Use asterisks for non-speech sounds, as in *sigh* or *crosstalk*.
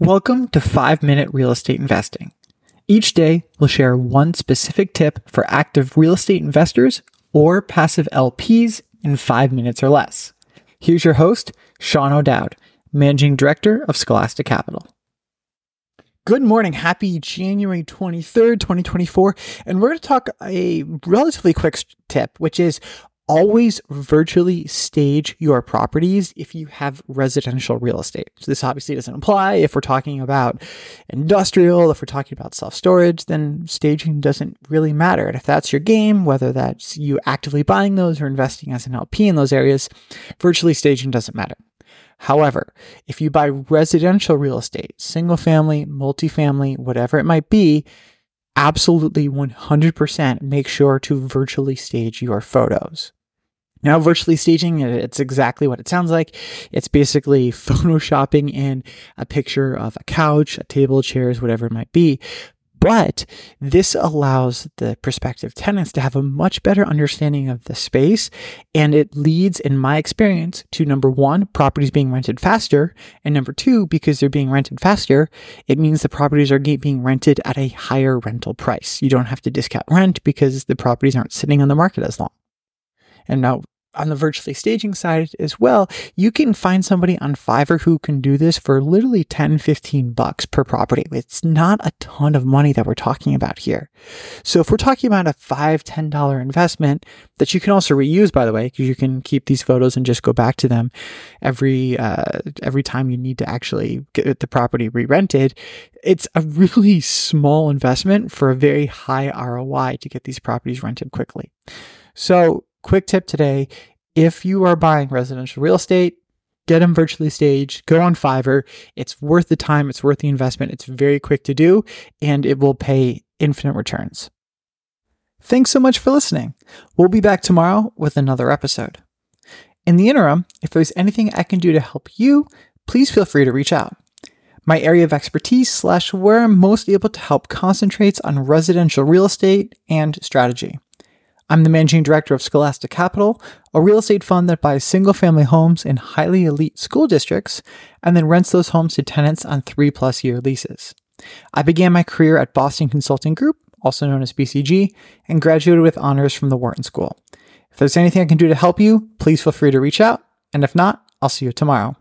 Welcome to 5 Minute Real Estate Investing. Each day, we'll share one specific tip for active real estate investors or passive LPs in 5 minutes or less. Here's your host, Sean O'Dowd, Managing Director of Scholastic Capital. Good morning. Happy January 23rd, 2024. And we're going to talk a relatively quick tip, which is always virtually stage your properties if you have residential real estate. So this obviously doesn't apply if we're talking about industrial, if we're talking about self-storage, then staging doesn't really matter. And if that's your game, whether that's you actively buying those or investing as an LP in those areas, virtually staging doesn't matter. However, if you buy residential real estate, single family, multifamily, whatever it might be, absolutely 100% make sure to virtually stage your photos. Now, virtually staging, it's exactly what it sounds like. It's basically *laughs* photoshopping in a picture of a couch, a table, chairs, whatever it might be. But this allows the prospective tenants to have a much better understanding of the space. And it leads, in my experience, to number one, properties being rented faster. And number two, because they're being rented faster, it means the properties are being rented at a higher rental price. You don't have to discount rent because the properties aren't sitting on the market as long. And now on the virtually staging side as well, you can find somebody on Fiverr who can do this for literally 10, 15 bucks per property. It's not a ton of money that we're talking about here. So if we're talking about a five, $10 investment that you can also reuse, by the way, because you can keep these photos and just go back to them every, uh, every time you need to actually get the property re-rented. It's a really small investment for a very high ROI to get these properties rented quickly. So quick tip today if you are buying residential real estate, get them virtually staged, go on Fiverr. It's worth the time, it's worth the investment. It's very quick to do, and it will pay infinite returns. Thanks so much for listening. We'll be back tomorrow with another episode. In the interim, if there's anything I can do to help you, please feel free to reach out. My area of expertise slash where I'm most able to help concentrates on residential real estate and strategy. I'm the managing director of Scholastic Capital, a real estate fund that buys single family homes in highly elite school districts and then rents those homes to tenants on three plus year leases. I began my career at Boston Consulting Group, also known as BCG, and graduated with honors from the Wharton School. If there's anything I can do to help you, please feel free to reach out. And if not, I'll see you tomorrow.